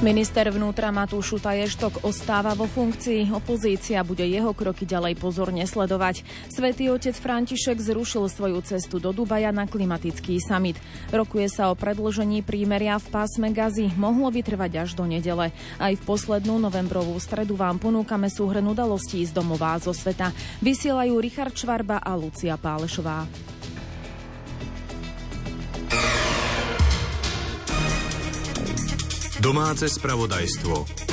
Minister vnútra Matúš Šutaještok ostáva vo funkcii. Opozícia bude jeho kroky ďalej pozorne sledovať. Svetý otec František zrušil svoju cestu do Dubaja na klimatický summit. Rokuje sa o predlžení prímeria v pásme Gazy. Mohlo by trvať až do nedele. Aj v poslednú novembrovú stredu vám ponúkame súhrn udalostí z domová zo sveta. Vysielajú Richard Čvarba a Lucia Pálešová. Domáce spravodajstvo.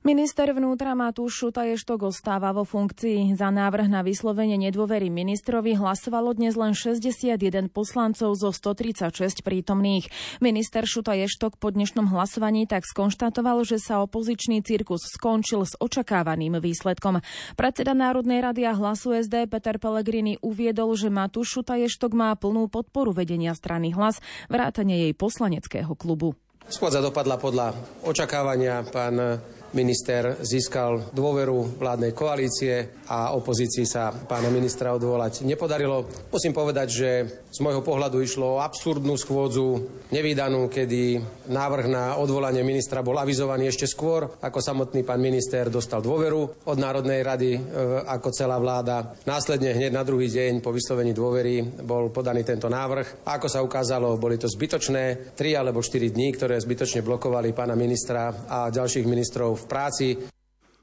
Minister vnútra Matúš Šutaještok ostáva vo funkcii. Za návrh na vyslovenie nedôvery ministrovi hlasovalo dnes len 61 poslancov zo 136 prítomných. Minister Šutaještok po dnešnom hlasovaní tak skonštatoval, že sa opozičný cirkus skončil s očakávaným výsledkom. Predseda Národnej rady a hlasu SD Peter Pellegrini uviedol, že Matúš Šutaještok má plnú podporu vedenia strany hlas, vrátane jej poslaneckého klubu. Skôdza dopadla podľa očakávania. Pán Minister získal dôveru vládnej koalície a opozícii sa pána ministra odvolať nepodarilo. Musím povedať, že z môjho pohľadu išlo o absurdnú schôdzu, nevydanú, kedy návrh na odvolanie ministra bol avizovaný ešte skôr, ako samotný pán minister dostal dôveru od Národnej rady e, ako celá vláda. Následne hneď na druhý deň po vyslovení dôvery bol podaný tento návrh. Ako sa ukázalo, boli to zbytočné 3 alebo 4 dní, ktoré zbytočne blokovali pána ministra a ďalších ministrov v práci.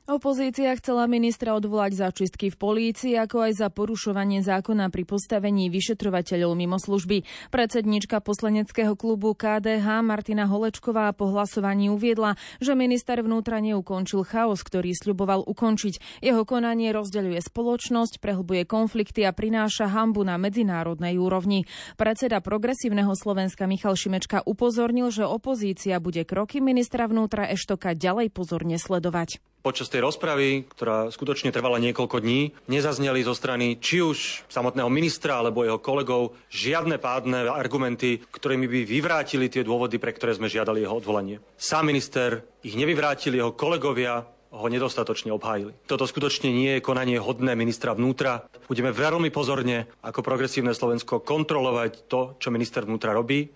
Opozícia chcela ministra odvolať za čistky v polícii, ako aj za porušovanie zákona pri postavení vyšetrovateľov mimo služby. Predsednička poslaneckého klubu KDH Martina Holečková po hlasovaní uviedla, že minister vnútra neukončil chaos, ktorý sľuboval ukončiť. Jeho konanie rozdeľuje spoločnosť, prehlbuje konflikty a prináša hambu na medzinárodnej úrovni. Predseda progresívneho Slovenska Michal Šimečka upozornil, že opozícia bude kroky ministra vnútra Eštoka ďalej pozorne sledovať. Počas tej rozpravy, ktorá skutočne trvala niekoľko dní, nezazneli zo strany či už samotného ministra alebo jeho kolegov žiadne pádne argumenty, ktorými by vyvrátili tie dôvody, pre ktoré sme žiadali jeho odvolanie. Sám minister ich nevyvrátil, jeho kolegovia ho nedostatočne obhájili. Toto skutočne nie je konanie hodné ministra vnútra. Budeme veľmi pozorne ako progresívne Slovensko kontrolovať to, čo minister vnútra robí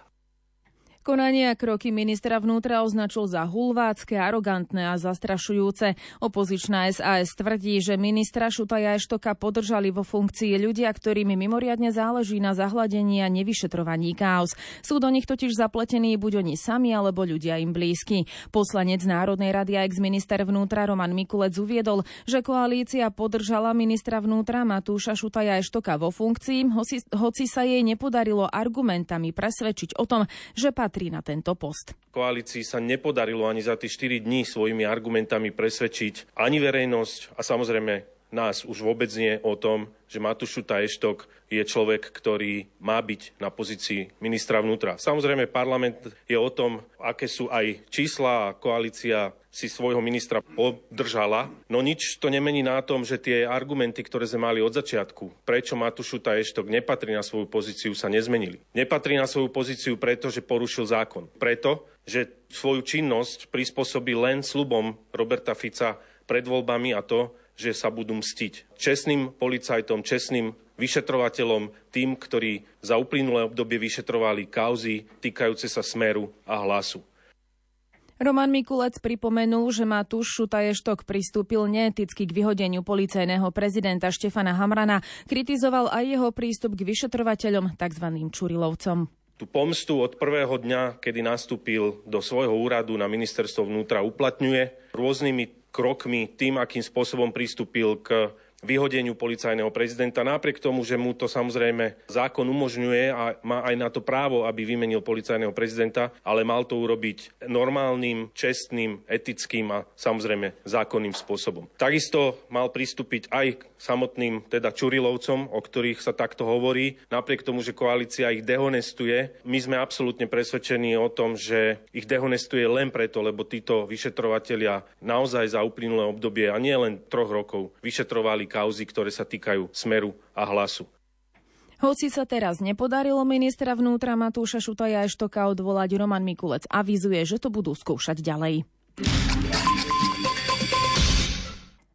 Konanie a kroky ministra vnútra označil za hulvácké, arogantné a zastrašujúce. Opozičná SAS tvrdí, že ministra Šutaja Eštoka podržali vo funkcii ľudia, ktorými mimoriadne záleží na zahladení a nevyšetrovaní chaos. Sú do nich totiž zapletení buď oni sami, alebo ľudia im blízky. Poslanec Národnej rady a ex-minister vnútra Roman Mikulec uviedol, že koalícia podržala ministra vnútra Matúša Šutaja Eštoka vo funkcii, hoci, hoci sa jej nepodarilo argumentami presvedčiť o tom, že patrí na tento post. Koalícii sa nepodarilo ani za tie 4 dní svojimi argumentami presvedčiť ani verejnosť a samozrejme nás už vôbec nie o tom, že Matúš Šuta-Eštok je človek, ktorý má byť na pozícii ministra vnútra. Samozrejme, parlament je o tom, aké sú aj čísla a koalícia si svojho ministra podržala, no nič to nemení na tom, že tie argumenty, ktoré sme mali od začiatku, prečo Matúš Šuta Eštok nepatrí na svoju pozíciu, sa nezmenili. Nepatrí na svoju pozíciu preto, že porušil zákon. Preto, že svoju činnosť prispôsobí len slubom Roberta Fica pred voľbami a to, že sa budú mstiť. Čestným policajtom, čestným vyšetrovateľom, tým, ktorí za uplynulé obdobie vyšetrovali kauzy týkajúce sa smeru a hlasu. Roman Mikulec pripomenul, že Matúš Šutaještok pristúpil neeticky k vyhodeniu policajného prezidenta Štefana Hamrana. Kritizoval aj jeho prístup k vyšetrovateľom, tzv. Čurilovcom. Tú pomstu od prvého dňa, kedy nastúpil do svojho úradu na ministerstvo vnútra, uplatňuje rôznymi krokmi, tým, akým spôsobom pristúpil k vyhodeniu policajného prezidenta, napriek tomu, že mu to samozrejme zákon umožňuje a má aj na to právo, aby vymenil policajného prezidenta, ale mal to urobiť normálnym, čestným, etickým a samozrejme zákonným spôsobom. Takisto mal pristúpiť aj k samotným teda Čurilovcom, o ktorých sa takto hovorí, napriek tomu, že koalícia ich dehonestuje. My sme absolútne presvedčení o tom, že ich dehonestuje len preto, lebo títo vyšetrovatelia naozaj za uplynulé obdobie a nie len troch rokov vyšetrovali kauzy, ktoré sa týkajú smeru a hlasu. Hoci sa teraz nepodarilo ministra vnútra Matúša Šutaja Eštoka odvolať, Roman Mikulec avizuje, že to budú skúšať ďalej.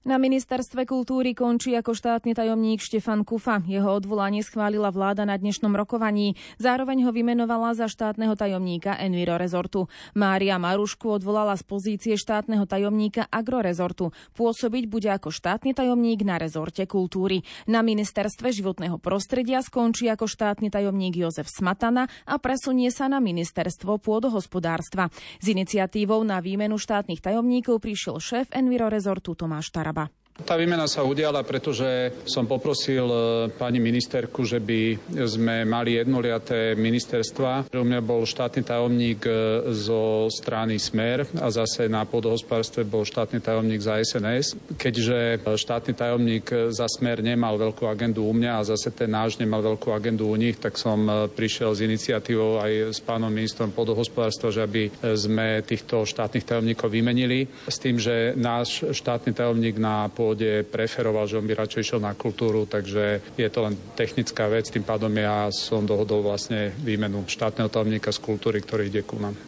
Na ministerstve kultúry končí ako štátny tajomník Štefan Kufa. Jeho odvolanie schválila vláda na dnešnom rokovaní. Zároveň ho vymenovala za štátneho tajomníka Enviro Rezortu. Mária Marušku odvolala z pozície štátneho tajomníka Agrorezortu. Pôsobiť bude ako štátny tajomník na rezorte kultúry. Na ministerstve životného prostredia skončí ako štátny tajomník Jozef Smatana a presunie sa na ministerstvo pôdohospodárstva. S iniciatívou na výmenu štátnych tajomníkov prišiel šéf Enviro Rezortu Tomáš Tarab. Tá výmena sa udiala, pretože som poprosil e, pani ministerku, že by sme mali jednoliaté ministerstva. U mňa bol štátny tajomník e, zo strany Smer a zase na podhospodárstve bol štátny tajomník za SNS. Keďže štátny tajomník za Smer nemal veľkú agendu u mňa a zase ten náš nemal veľkú agendu u nich, tak som e, prišiel s iniciatívou aj s pánom ministrom podhospodárstva, že aby sme týchto štátnych tajomníkov vymenili s tým, že náš štátny tajomník na pôde preferoval, že on by radšej išiel na kultúru, takže je to len technická vec, tým pádom ja som dohodol vlastne výmenu štátneho tajomníka z kultúry, ktorý ide ku nám.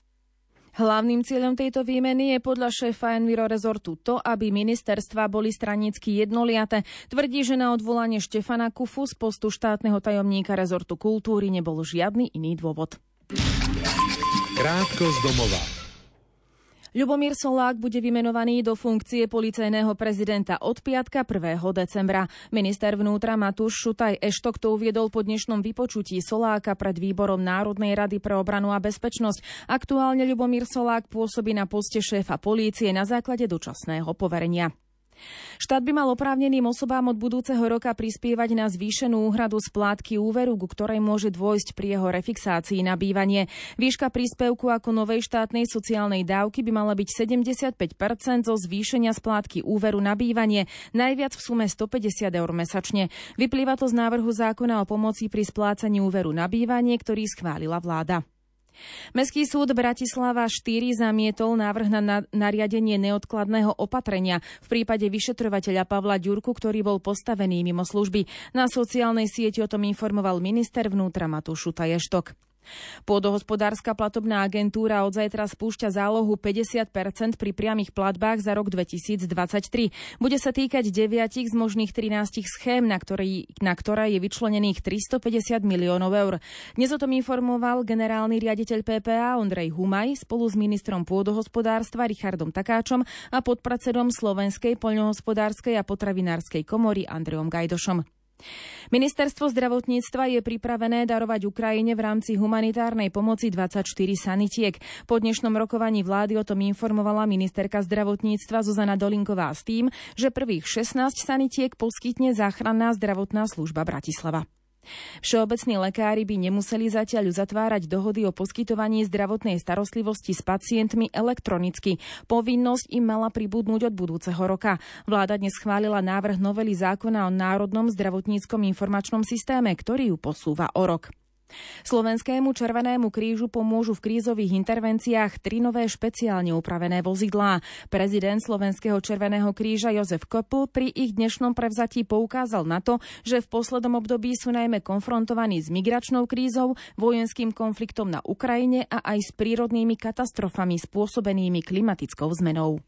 Hlavným cieľom tejto výmeny je podľa šéfa Enviro Rezortu to, aby ministerstva boli stranicky jednoliate. Tvrdí, že na odvolanie Štefana Kufu z postu štátneho tajomníka rezortu kultúry nebol žiadny iný dôvod. Krátko z domova. Ľubomír Solák bude vymenovaný do funkcie policajného prezidenta od piatka 1. decembra. Minister vnútra Matúš Šutaj Eštok to uviedol po dnešnom vypočutí Soláka pred výborom Národnej rady pre obranu a bezpečnosť. Aktuálne Ľubomír Solák pôsobí na poste šéfa polície na základe dočasného poverenia. Štát by mal oprávneným osobám od budúceho roka prispievať na zvýšenú úhradu splátky úveru, ku ktorej môže dôjsť pri jeho refixácii na bývanie. Výška príspevku ako novej štátnej sociálnej dávky by mala byť 75 zo zvýšenia splátky úveru na bývanie, najviac v sume 150 eur mesačne. Vyplýva to z návrhu zákona o pomoci pri splácaní úveru na bývanie, ktorý schválila vláda. Mestský súd Bratislava 4 zamietol návrh na nariadenie neodkladného opatrenia v prípade vyšetrovateľa Pavla Ďurku, ktorý bol postavený mimo služby. Na sociálnej sieti o tom informoval minister vnútra Matúš Taještok. Pôdohospodárska platobná agentúra od zajtra spúšťa zálohu 50 pri priamých platbách za rok 2023. Bude sa týkať deviatich z možných 13 schém, na, ktorý, na ktoré je vyčlenených 350 miliónov eur. Dnes o tom informoval generálny riaditeľ PPA Ondrej Humaj spolu s ministrom pôdohospodárstva Richardom Takáčom a podpredsedom Slovenskej poľnohospodárskej a potravinárskej komory Andreom Gajdošom. Ministerstvo zdravotníctva je pripravené darovať Ukrajine v rámci humanitárnej pomoci 24 sanitiek. Po dnešnom rokovaní vlády o tom informovala ministerka zdravotníctva Zuzana Dolinková s tým, že prvých 16 sanitiek poskytne záchranná zdravotná služba Bratislava. Všeobecní lekári by nemuseli zatiaľ uzatvárať dohody o poskytovaní zdravotnej starostlivosti s pacientmi elektronicky. Povinnosť im mala pribudnúť od budúceho roka. Vláda dnes schválila návrh novely zákona o Národnom zdravotníckom informačnom systéme, ktorý ju posúva o rok. Slovenskému Červenému krížu pomôžu v krízových intervenciách tri nové špeciálne upravené vozidlá. Prezident Slovenského Červeného kríža Jozef Kopl pri ich dnešnom prevzatí poukázal na to, že v poslednom období sú najmä konfrontovaní s migračnou krízou, vojenským konfliktom na Ukrajine a aj s prírodnými katastrofami spôsobenými klimatickou zmenou.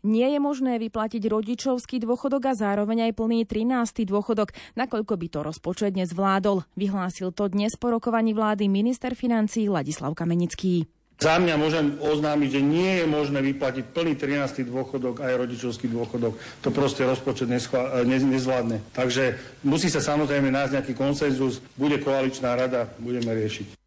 Nie je možné vyplatiť rodičovský dôchodok a zároveň aj plný 13. dôchodok, nakoľko by to rozpočet nezvládol. Vyhlásil to dnes po rokovaní vlády minister financí Ladislav Kamenický. Za mňa môžem oznámiť, že nie je možné vyplatiť plný 13. dôchodok aj rodičovský dôchodok. To proste rozpočet neschvá, ne, nezvládne. Takže musí sa samozrejme nájsť nejaký konsenzus, bude koaličná rada, budeme riešiť.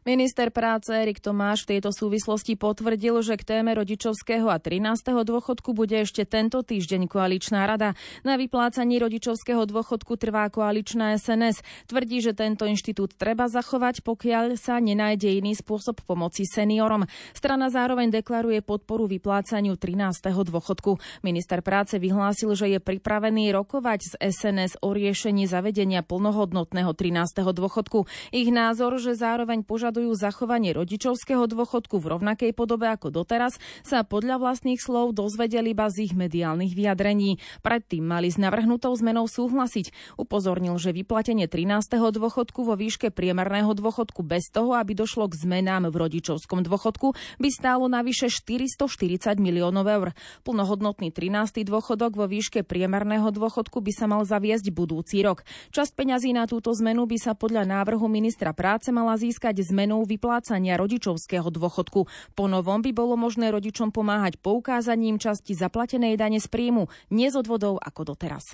Minister práce Erik Tomáš v tejto súvislosti potvrdil, že k téme rodičovského a 13. dôchodku bude ešte tento týždeň koaličná rada. Na vyplácaní rodičovského dôchodku trvá koaličná SNS. Tvrdí, že tento inštitút treba zachovať, pokiaľ sa nenájde iný spôsob pomoci seniorom. Strana zároveň deklaruje podporu vyplácaniu 13. dôchodku. Minister práce vyhlásil, že je pripravený rokovať z SNS o riešení zavedenia plnohodnotného 13. dôchodku. Ich názor, že zároveň požaduje požadujú zachovanie rodičovského dôchodku v rovnakej podobe ako doteraz, sa podľa vlastných slov dozvedeli iba z ich mediálnych vyjadrení. Predtým mali s navrhnutou zmenou súhlasiť. Upozornil, že vyplatenie 13. dôchodku vo výške priemerného dôchodku bez toho, aby došlo k zmenám v rodičovskom dôchodku, by stálo navyše 440 miliónov eur. Plnohodnotný 13. dôchodok vo výške priemerného dôchodku by sa mal zaviesť budúci rok. Časť peňazí na túto zmenu by sa podľa návrhu ministra práce mala získať zmenou vyplácania rodičovského dôchodku. Po novom by bolo možné rodičom pomáhať poukázaním časti zaplatenej dane z príjmu, nie z odvodov ako doteraz.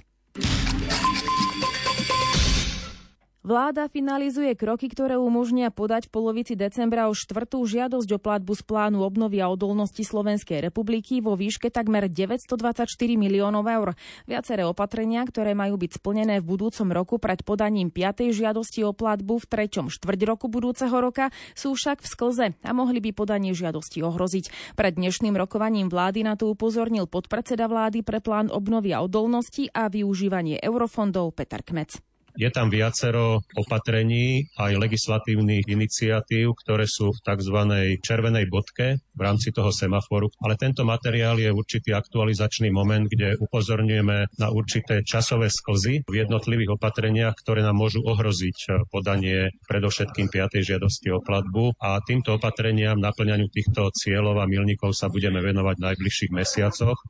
Vláda finalizuje kroky, ktoré umožnia podať v polovici decembra o štvrtú žiadosť o platbu z plánu obnovy a odolnosti Slovenskej republiky vo výške takmer 924 miliónov eur. Viaceré opatrenia, ktoré majú byť splnené v budúcom roku pred podaním 5. žiadosti o platbu v 3. štvrť roku budúceho roka, sú však v sklze a mohli by podanie žiadosti ohroziť. Pred dnešným rokovaním vlády na to upozornil podpredseda vlády pre plán obnovy a odolnosti a využívanie eurofondov Peter Kmec. Je tam viacero opatrení aj legislatívnych iniciatív, ktoré sú v tzv. červenej bodke v rámci toho semaforu, ale tento materiál je určitý aktualizačný moment, kde upozorňujeme na určité časové sklzy v jednotlivých opatreniach, ktoré nám môžu ohroziť podanie predovšetkým 5. žiadosti o platbu a týmto opatreniam naplňaniu týchto cieľov a milníkov sa budeme venovať v najbližších mesiacoch.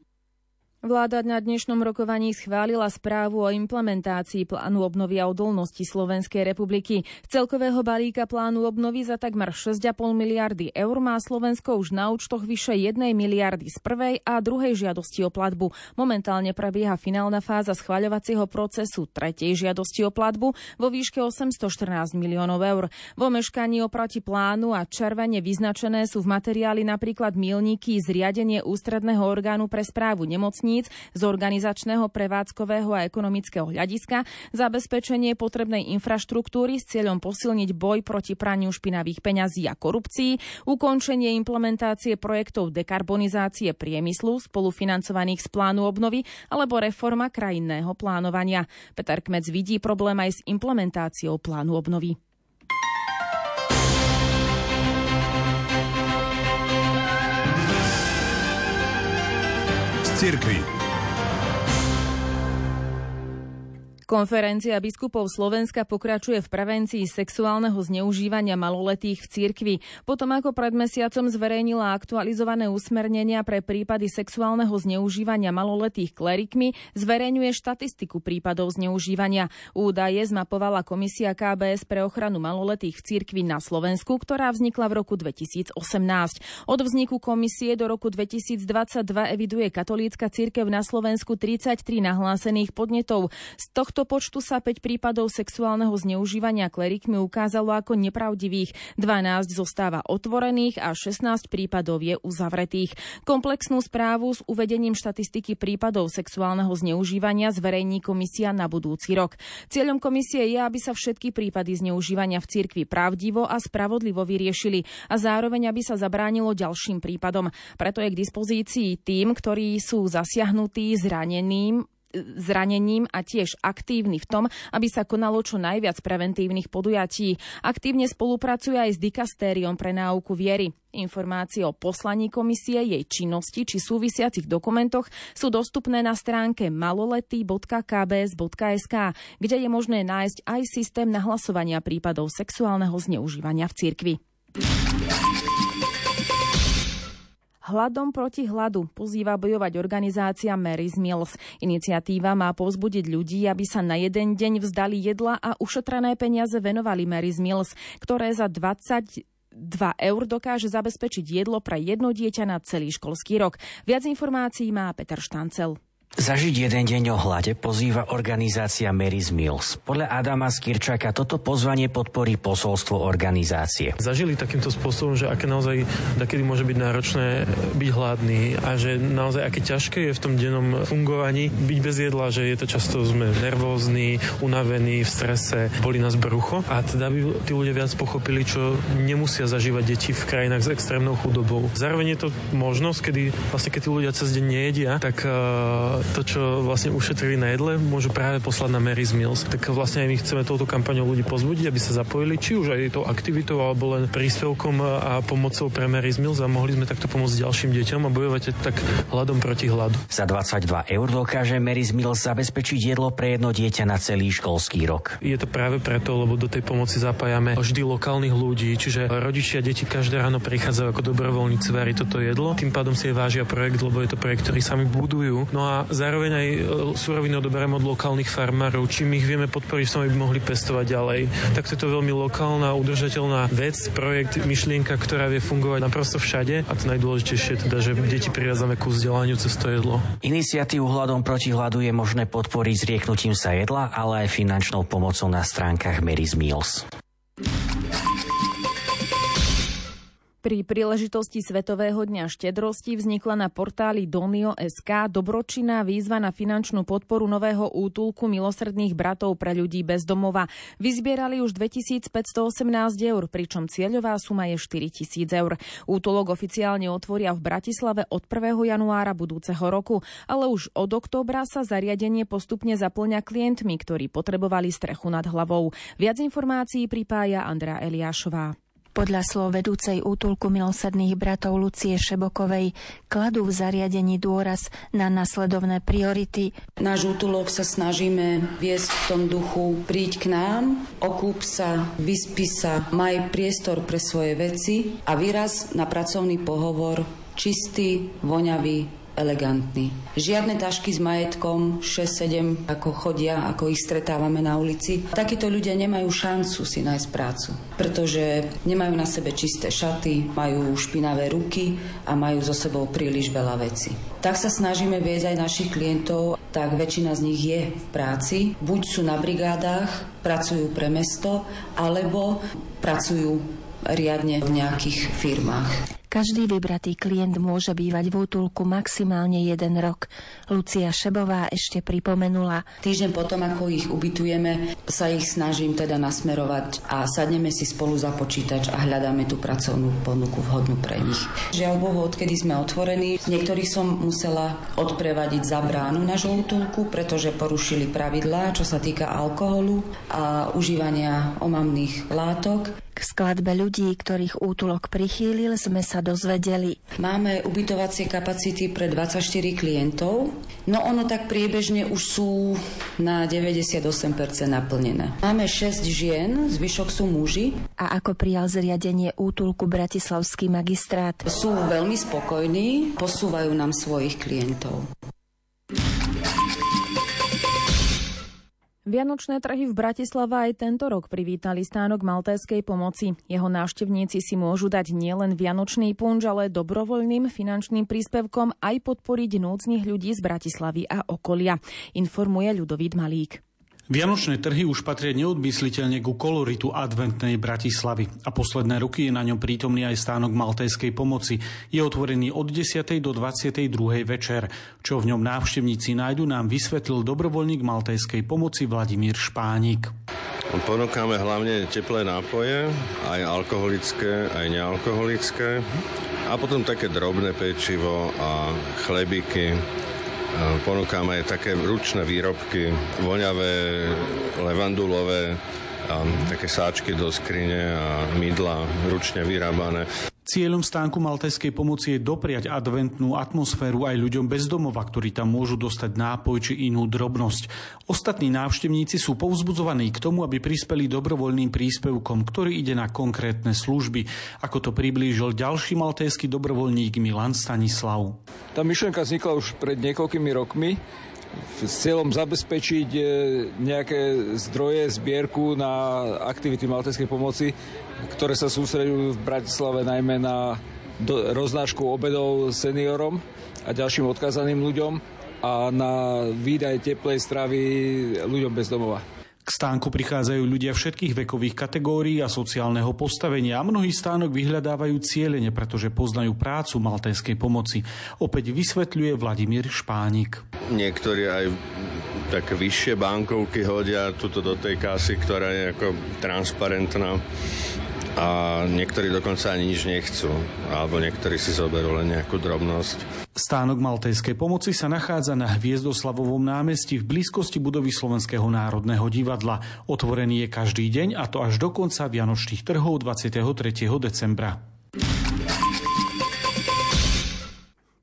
Vláda na dnešnom rokovaní schválila správu o implementácii plánu obnovy a odolnosti Slovenskej republiky. Z celkového balíka plánu obnovy za takmer 6,5 miliardy eur má Slovensko už na účtoch vyše 1 miliardy z prvej a druhej žiadosti o platbu. Momentálne prebieha finálna fáza schváľovacieho procesu tretej žiadosti o platbu vo výške 814 miliónov eur. Vo meškaní oproti plánu a červene vyznačené sú v materiáli napríklad milníky zriadenie ústredného orgánu pre správu nemocní hraníc z organizačného, prevádzkového a ekonomického hľadiska, zabezpečenie potrebnej infraštruktúry s cieľom posilniť boj proti praniu špinavých peňazí a korupcii, ukončenie implementácie projektov dekarbonizácie priemyslu spolufinancovaných z plánu obnovy alebo reforma krajinného plánovania. Peter Kmec vidí problém aj s implementáciou plánu obnovy. Cirkvi. Konferencia biskupov Slovenska pokračuje v prevencii sexuálneho zneužívania maloletých v cirkvi. Potom ako pred mesiacom zverejnila aktualizované usmernenia pre prípady sexuálneho zneužívania maloletých klerikmi, zverejňuje štatistiku prípadov zneužívania. Údaje zmapovala Komisia KBS pre ochranu maloletých v cirkvi na Slovensku, ktorá vznikla v roku 2018. Od vzniku komisie do roku 2022 eviduje katolícka cirkev na Slovensku 33 nahlásených podnetov. Z tohto tohto počtu sa 5 prípadov sexuálneho zneužívania klerikmi ukázalo ako nepravdivých, 12 zostáva otvorených a 16 prípadov je uzavretých. Komplexnú správu s uvedením štatistiky prípadov sexuálneho zneužívania zverejní komisia na budúci rok. Cieľom komisie je, aby sa všetky prípady zneužívania v cirkvi pravdivo a spravodlivo vyriešili a zároveň aby sa zabránilo ďalším prípadom. Preto je k dispozícii tým, ktorí sú zasiahnutí zraneným zranením a tiež aktívny v tom, aby sa konalo čo najviac preventívnych podujatí. Aktívne spolupracuje aj s dikastériom pre náuku viery. Informácie o poslaní komisie, jej činnosti či súvisiacich dokumentoch sú dostupné na stránke malolety.kbs.sk, kde je možné nájsť aj systém nahlasovania prípadov sexuálneho zneužívania v cirkvi. Hladom proti hladu pozýva bojovať organizácia Mary's Mills. Iniciatíva má povzbudiť ľudí, aby sa na jeden deň vzdali jedla a ušetrené peniaze venovali Mary's Mills, ktoré za 20 2 eur dokáže zabezpečiť jedlo pre jedno dieťa na celý školský rok. Viac informácií má Peter Štancel. Zažiť jeden deň o hlade pozýva organizácia Mary's Mills. Podľa Adama Skirčaka toto pozvanie podporí posolstvo organizácie. Zažili takýmto spôsobom, že aké naozaj takedy môže byť náročné byť hladný a že naozaj aké ťažké je v tom dennom fungovaní byť bez jedla, že je to často sme nervózni, unavení, v strese, boli nás brucho a teda by tí ľudia viac pochopili, čo nemusia zažívať deti v krajinách s extrémnou chudobou. Zároveň je to možnosť, kedy vlastne keď tí ľudia cez deň nejedia, tak uh, to, čo vlastne ušetrili na jedle, môžu práve poslať na Mary's Mills. Tak vlastne aj my chceme touto kampaňou ľudí pozbudiť, aby sa zapojili, či už aj tou aktivitou, alebo len príspevkom a pomocou pre Mary's Mills a mohli sme takto pomôcť ďalším deťom a bojovať tak hľadom proti hladu. Za 22 eur dokáže Mary's Mills zabezpečiť jedlo pre jedno dieťa na celý školský rok. Je to práve preto, lebo do tej pomoci zapájame vždy lokálnych ľudí, čiže rodičia, deti každé ráno prichádzajú ako dobrovoľníci variť toto jedlo. Tým pádom si je vážia projekt, lebo je to projekt, ktorý sami budujú. No a zároveň aj e, suroviny odobereme od lokálnych farmárov, čím ich vieme podporiť, sami by mohli pestovať ďalej. Tak je to veľmi lokálna, udržateľná vec, projekt, myšlienka, ktorá vie fungovať naprosto všade. A to najdôležitejšie je teda, že deti privádzame ku vzdelaniu cez to jedlo. Iniciatívu hľadom proti hladu je možné podporiť zrieknutím sa jedla, ale aj finančnou pomocou na stránkach Mary's Meals. Pri príležitosti Svetového dňa štedrosti vznikla na portáli Donio.sk dobročinná výzva na finančnú podporu nového útulku milosrdných bratov pre ľudí bez domova. Vyzbierali už 2518 eur, pričom cieľová suma je 4000 eur. Útulok oficiálne otvoria v Bratislave od 1. januára budúceho roku, ale už od októbra sa zariadenie postupne zaplňa klientmi, ktorí potrebovali strechu nad hlavou. Viac informácií pripája Andrea Eliášová. Podľa slov vedúcej útulku milosrdných bratov Lucie Šebokovej kladú v zariadení dôraz na nasledovné priority. Náš útulok sa snažíme viesť v tom duchu príď k nám, okúp sa, vyspí sa, maj priestor pre svoje veci a výraz na pracovný pohovor čistý, voňavý, elegantní. Žiadne tašky s majetkom, 6-7, ako chodia, ako ich stretávame na ulici. Takíto ľudia nemajú šancu si nájsť prácu, pretože nemajú na sebe čisté šaty, majú špinavé ruky a majú so sebou príliš veľa veci. Tak sa snažíme viesť aj našich klientov, tak väčšina z nich je v práci. Buď sú na brigádach, pracujú pre mesto, alebo pracujú riadne v nejakých firmách. Každý vybratý klient môže bývať v útulku maximálne jeden rok. Lucia Šebová ešte pripomenula. Týždeň potom, ako ich ubytujeme, sa ich snažím teda nasmerovať a sadneme si spolu za počítač a hľadáme tú pracovnú ponuku vhodnú pre nich. Žiaľ Bohu, odkedy sme otvorení, niektorých som musela odprevadiť za bránu nášho útulku, pretože porušili pravidlá, čo sa týka alkoholu a užívania omamných látok. K skladbe ľudí, ktorých útulok prichýlil, sme sa dozvedeli. Máme ubytovacie kapacity pre 24 klientov, no ono tak priebežne už sú na 98% naplnené. Máme 6 žien, zvyšok sú muži. A ako prijal zriadenie útulku Bratislavský magistrát? Sú veľmi spokojní, posúvajú nám svojich klientov. Vianočné trhy v Bratislava aj tento rok privítali stánok Maltéskej pomoci. Jeho návštevníci si môžu dať nielen vianočný punč, ale dobrovoľným finančným príspevkom aj podporiť núcnych ľudí z Bratislavy a okolia, informuje Ľudovít Malík. Vianočné trhy už patria neodmysliteľne ku koloritu adventnej Bratislavy a posledné roky je na ňom prítomný aj stánok Maltéskej pomoci. Je otvorený od 10. do 22. večer. Čo v ňom návštevníci nájdu, nám vysvetlil dobrovoľník Maltéskej pomoci Vladimír Špánik. Ponúkame hlavne teplé nápoje, aj alkoholické, aj nealkoholické a potom také drobné pečivo a chlebiky Ponúkame aj také ručné výrobky, voňavé, levandulové, a také sáčky do skrine a mydla ručne vyrábané. Cieľom stánku Malteskej pomoci je dopriať adventnú atmosféru aj ľuďom bez domova, ktorí tam môžu dostať nápoj či inú drobnosť. Ostatní návštevníci sú povzbudzovaní k tomu, aby prispeli dobrovoľným príspevkom, ktorý ide na konkrétne služby, ako to priblížil ďalší maltéský dobrovoľník Milan Stanislav. Tá myšlenka vznikla už pred niekoľkými rokmi s cieľom zabezpečiť e, nejaké zdroje, zbierku na aktivity malteskej pomoci ktoré sa sústredujú v Bratislave najmä na roznášku obedov seniorom a ďalším odkázaným ľuďom a na výdaj teplej stravy ľuďom bez domova. K stánku prichádzajú ľudia všetkých vekových kategórií a sociálneho postavenia a mnohí stánok vyhľadávajú cieľene, pretože poznajú prácu maltéskej pomoci. Opäť vysvetľuje Vladimír Špánik. Niektorí aj také vyššie bankovky hodia tuto do tej kasy, ktorá je ako transparentná a niektorí dokonca ani nič nechcú, alebo niektorí si zoberú len nejakú drobnosť. Stánok maltejskej pomoci sa nachádza na Hviezdoslavovom námestí v blízkosti budovy Slovenského národného divadla. Otvorený je každý deň a to až do konca Vianočných trhov 23. decembra.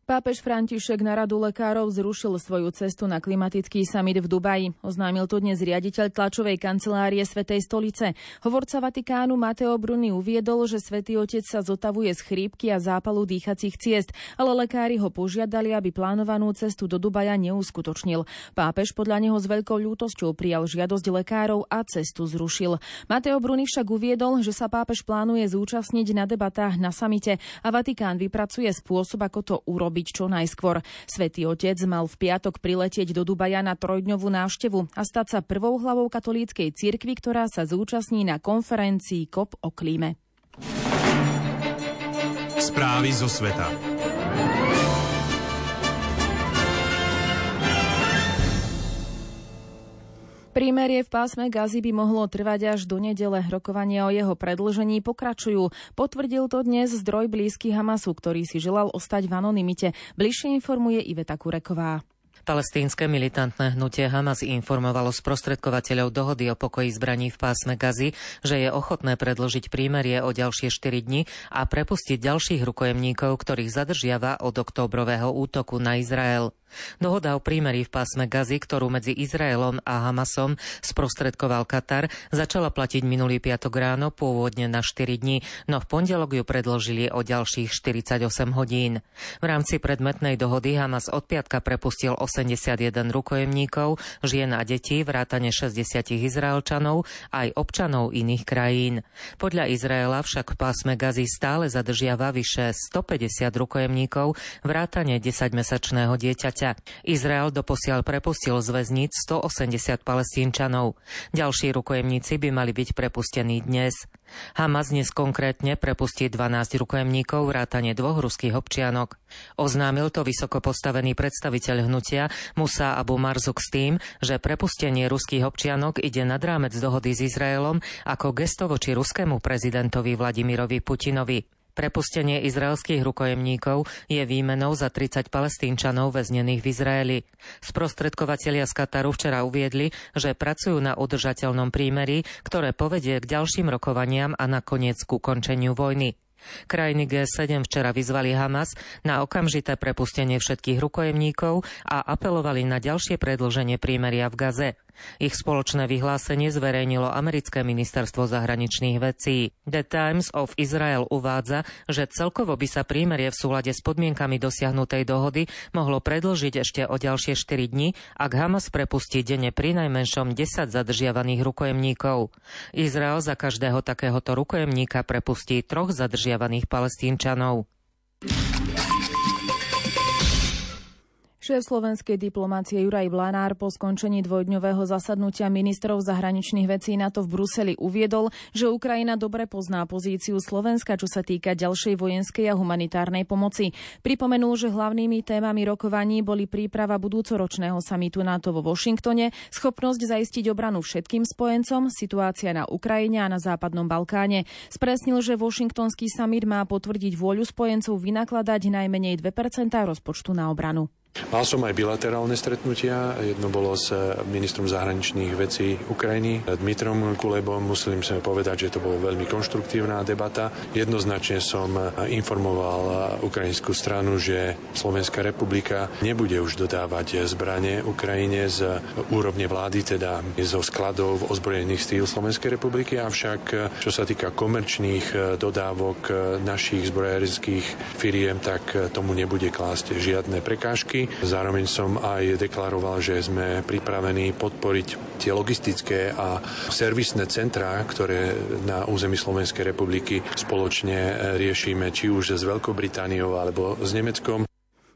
Pápež František na radu lekárov zrušil svoju cestu na klimatický summit v Dubaji. Oznámil to dnes riaditeľ tlačovej kancelárie Svetej stolice. Hovorca Vatikánu Mateo Bruni uviedol, že Svetý Otec sa zotavuje z chrípky a zápalu dýchacích ciest, ale lekári ho požiadali, aby plánovanú cestu do Dubaja neuskutočnil. Pápež podľa neho s veľkou ľútosťou prijal žiadosť lekárov a cestu zrušil. Mateo Bruni však uviedol, že sa pápež plánuje zúčastniť na debatách na samite a Vatikán vypracuje spôsob, ako to urobiť urobiť čo najskôr. Svetý otec mal v piatok priletieť do Dubaja na trojdňovú návštevu a stať sa prvou hlavou katolíckej cirkvi, ktorá sa zúčastní na konferencii COP o klíme. Správy zo sveta. Prímerie v pásme Gazy by mohlo trvať až do nedele. Rokovania o jeho predlžení pokračujú. Potvrdil to dnes zdroj blízky Hamasu, ktorý si želal ostať v anonimite. Bližšie informuje Iveta Kureková. Palestínske militantné hnutie Hamas informovalo sprostredkovateľov dohody o pokoji zbraní v pásme Gazy, že je ochotné predložiť prímerie o ďalšie 4 dni a prepustiť ďalších rukojemníkov, ktorých zadržiava od októbrového útoku na Izrael. Dohoda o prímerí v pásme Gazy, ktorú medzi Izraelom a Hamasom sprostredkoval Katar, začala platiť minulý piatok ráno, pôvodne na 4 dní, no v pondelok ju predložili o ďalších 48 hodín. V rámci predmetnej dohody Hamas od piatka prepustil 81 rukojemníkov, žien a detí, vrátane 60 Izraelčanov, aj občanov iných krajín. Podľa Izraela však v pásme Gazy stále zadržiava vyše 150 rukojemníkov, vrátane 10-mesačného dieťaťa. Izrael doposiaľ prepustil z väzníc 180 palestínčanov. Ďalší rukojemníci by mali byť prepustení dnes. Hamas dnes konkrétne prepustí 12 rukojemníkov vrátane dvoch ruských občianok. Oznámil to vysoko postavený predstaviteľ hnutia Musa Abu Marzuk s tým, že prepustenie ruských občianok ide nad rámec dohody s Izraelom ako gesto voči ruskému prezidentovi Vladimirovi Putinovi. Prepustenie izraelských rukojemníkov je výmenou za 30 palestínčanov väznených v Izraeli. Sprostredkovatelia z Kataru včera uviedli, že pracujú na udržateľnom prímeri, ktoré povedie k ďalším rokovaniam a nakoniec ku končeniu vojny. Krajiny G7 včera vyzvali Hamas na okamžité prepustenie všetkých rukojemníkov a apelovali na ďalšie predlženie prímeria v Gaze. Ich spoločné vyhlásenie zverejnilo americké ministerstvo zahraničných vecí. The Times of Israel uvádza, že celkovo by sa prímerie v súlade s podmienkami dosiahnutej dohody mohlo predlžiť ešte o ďalšie 4 dni, ak Hamas prepustí denne pri najmenšom 10 zadržiavaných rukojemníkov. Izrael za každého takéhoto rukojemníka prepustí troch zadržiavaných palestínčanov. Šéf slovenskej diplomácie Juraj Blanár po skončení dvojdňového zasadnutia ministrov zahraničných vecí NATO v Bruseli uviedol, že Ukrajina dobre pozná pozíciu Slovenska, čo sa týka ďalšej vojenskej a humanitárnej pomoci. Pripomenul, že hlavnými témami rokovaní boli príprava budúcoročného samitu NATO vo Washingtone, schopnosť zaistiť obranu všetkým spojencom, situácia na Ukrajine a na Západnom Balkáne. Spresnil, že Washingtonský summit má potvrdiť vôľu spojencov vynakladať najmenej 2% rozpočtu na obranu. Mal som aj bilaterálne stretnutia. Jedno bolo s ministrom zahraničných vecí Ukrajiny, Dmitrom Kulebom. Musím sa povedať, že to bola veľmi konštruktívna debata. Jednoznačne som informoval ukrajinskú stranu, že Slovenská republika nebude už dodávať zbranie Ukrajine z úrovne vlády, teda zo skladov ozbrojených stíl Slovenskej republiky, avšak čo sa týka komerčných dodávok našich zbrojárenských firiem, tak tomu nebude klásť žiadne prekážky. Zároveň som aj deklaroval, že sme pripravení podporiť tie logistické a servisné centrá, ktoré na území Slovenskej republiky spoločne riešime, či už s Veľkou Britániou alebo s Nemeckom.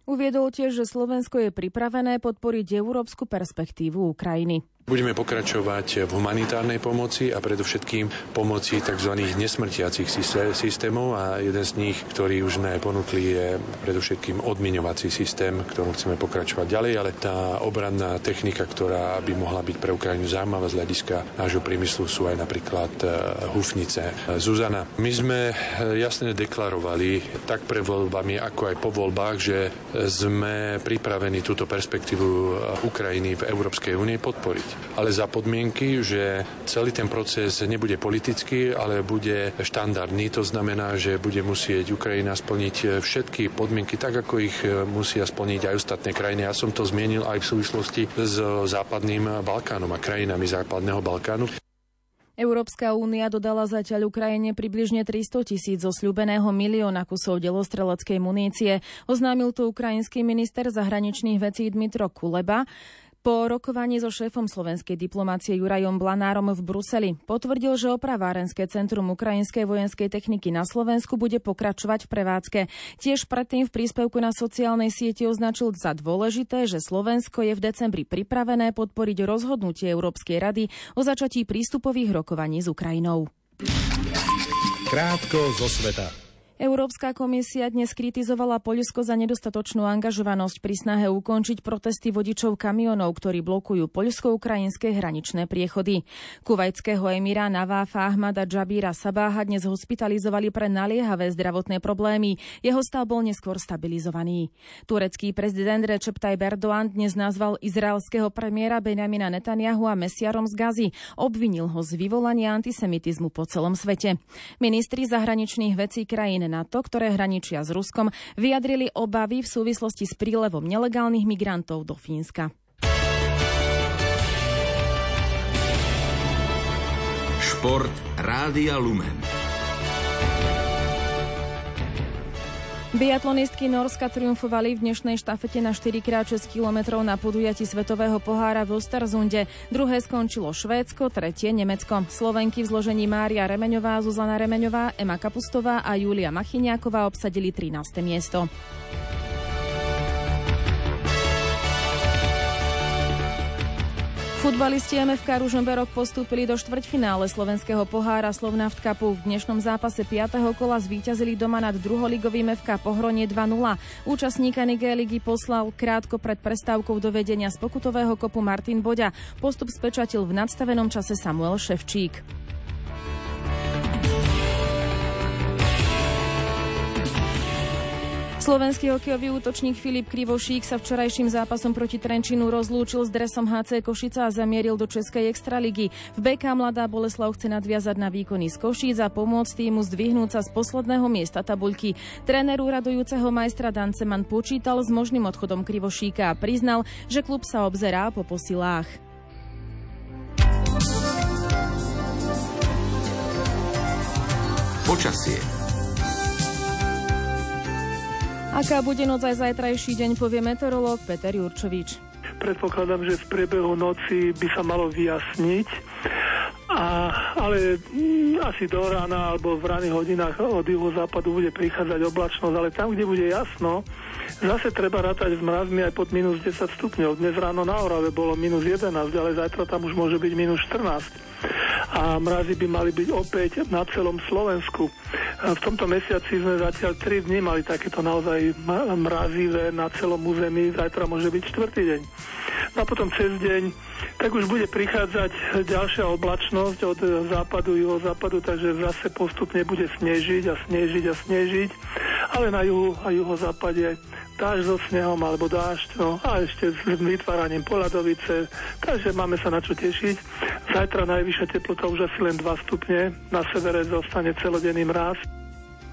Uviedol tiež, že Slovensko je pripravené podporiť európsku perspektívu Ukrajiny. Budeme pokračovať v humanitárnej pomoci a predovšetkým pomoci tzv. nesmrtiacich systémov a jeden z nich, ktorý už sme ponúkli, je predovšetkým odmiňovací systém, ktorom chceme pokračovať ďalej, ale tá obranná technika, ktorá by mohla byť pre Ukrajinu zaujímavá z hľadiska nášho priemyslu, sú aj napríklad e, hufnice Zuzana. My sme jasne deklarovali tak pre voľbami, ako aj po voľbách, že sme pripravení túto perspektívu e, Ukrajiny v Európskej únie podporiť ale za podmienky, že celý ten proces nebude politický, ale bude štandardný. To znamená, že bude musieť Ukrajina splniť všetky podmienky, tak ako ich musia splniť aj ostatné krajiny. Ja som to zmienil aj v súvislosti s západným Balkánom a krajinami západného Balkánu. Európska únia dodala zatiaľ Ukrajine približne 300 tisíc zo sľubeného milióna kusov delostreleckej munície. Oznámil to ukrajinský minister zahraničných vecí Dmitro Kuleba. Po rokovaní so šéfom slovenskej diplomácie Jurajom Blanárom v Bruseli potvrdil, že opravárenské centrum ukrajinskej vojenskej techniky na Slovensku bude pokračovať v prevádzke. Tiež predtým v príspevku na sociálnej sieti označil za dôležité, že Slovensko je v decembri pripravené podporiť rozhodnutie Európskej rady o začatí prístupových rokovaní s Ukrajinou. Krátko zo sveta. Európska komisia dnes kritizovala Poľsko za nedostatočnú angažovanosť pri snahe ukončiť protesty vodičov kamionov, ktorí blokujú poľsko-ukrajinské hraničné priechody. Kuvajského emíra Naváfa Ahmada Džabíra Sabáha dnes hospitalizovali pre naliehavé zdravotné problémy. Jeho stav bol neskôr stabilizovaný. Turecký prezident Recep Tayyip Erdoğan dnes nazval izraelského premiéra Benjamina Netanyahu a mesiarom z Gazy. Obvinil ho z vyvolania antisemitizmu po celom svete. Ministri zahraničných vecí krajín NATO, ktoré hraničia s Ruskom, vyjadrili obavy v súvislosti s prílevom nelegálnych migrantov do Fínska. Šport Rádia Lumen. Biatlonistky Norska triumfovali v dnešnej štafete na 4x6 km na podujati Svetového pohára v Osterzunde. Druhé skončilo Švédsko, tretie Nemecko. Slovenky v zložení Mária Remeňová, Zuzana Remeňová, Ema Kapustová a Julia Machiniaková obsadili 13. miesto. Futbalisti MFK Ružomberok postúpili do štvrťfinále slovenského pohára Slovnaft Cupu. V dnešnom zápase 5. kola zvíťazili doma nad druholigovým FK Pohronie 2-0. Účastníka Nigé ligy poslal krátko pred prestávkou do vedenia z pokutového kopu Martin Boďa. Postup spečatil v nadstavenom čase Samuel Ševčík. Slovenský hokejový útočník Filip Krivošík sa včerajším zápasom proti Trenčinu rozlúčil s dresom HC Košica a zamieril do Českej extraligy. V BK Mladá Boleslav chce nadviazať na výkony z Košíc a pomôcť týmu zdvihnúť sa z posledného miesta tabuľky. Tréner úradujúceho majstra Danceman počítal s možným odchodom Krivošíka a priznal, že klub sa obzerá po posilách. Počasie Aká bude noc aj zajtrajší deň, povie meteorológ Peter Jurčovič. Predpokladám, že v priebehu noci by sa malo vyjasniť, a, ale mm, asi do rána alebo v raných hodinách od juho-západu bude prichádzať oblačnosť, ale tam, kde bude jasno, zase treba rátať s mrazmi aj pod minus 10 stupňov. Dnes ráno na Orave bolo minus 11, ale zajtra tam už môže byť minus 14 a mrazy by mali byť opäť na celom Slovensku. V tomto mesiaci sme zatiaľ 3 dní mali takéto naozaj mrazivé na celom území, zajtra môže byť čtvrtý deň. No a potom cez deň tak už bude prichádzať ďalšia oblačnosť od západu, juhozápadu, takže zase postupne bude snežiť a snežiť a snežiť, ale na juhu a juhozápade dáž so snehom alebo dážď, no a ešte s vytváraním poladovice, takže máme sa na čo tešiť. Zajtra najvyššia teplota už asi len 2 stupne, na severe zostane celodenný mráz.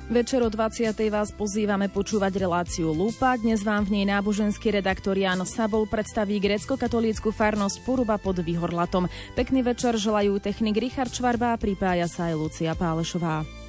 Večer o 20. vás pozývame počúvať reláciu Lupa. Dnes vám v nej náboženský redaktor Jan Sabol predstaví grecko-katolícku farnosť Poruba pod Vyhorlatom. Pekný večer želajú technik Richard Čvarba a pripája sa aj Lucia Pálešová.